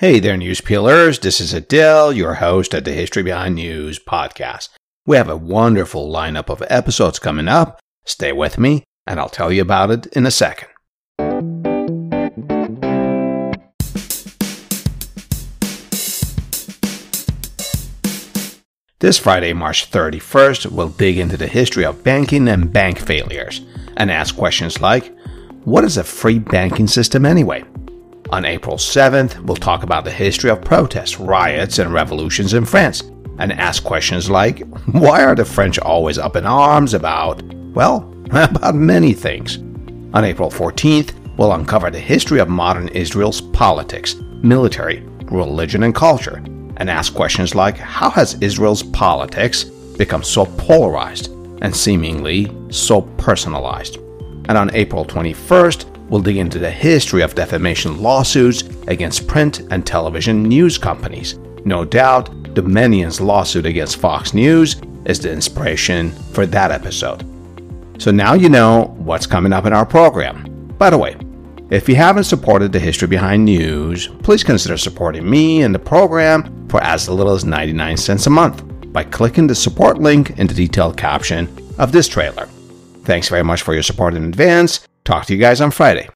Hey there, news peelers. This is Adel, your host at the History Behind News podcast. We have a wonderful lineup of episodes coming up. Stay with me, and I'll tell you about it in a second. This Friday, March 31st, we'll dig into the history of banking and bank failures and ask questions like What is a free banking system anyway? On April 7th, we'll talk about the history of protests, riots, and revolutions in France, and ask questions like why are the French always up in arms about, well, about many things. On April 14th, we'll uncover the history of modern Israel's politics, military, religion, and culture, and ask questions like how has Israel's politics become so polarized and seemingly so personalized? And on April 21st, we'll dig into the history of defamation lawsuits against print and television news companies. No doubt, Dominion's lawsuit against Fox News is the inspiration for that episode. So now you know what's coming up in our program. By the way, if you haven't supported the history behind news, please consider supporting me and the program for as little as 99 cents a month by clicking the support link in the detailed caption of this trailer. Thanks very much for your support in advance, Talk to you guys on Friday.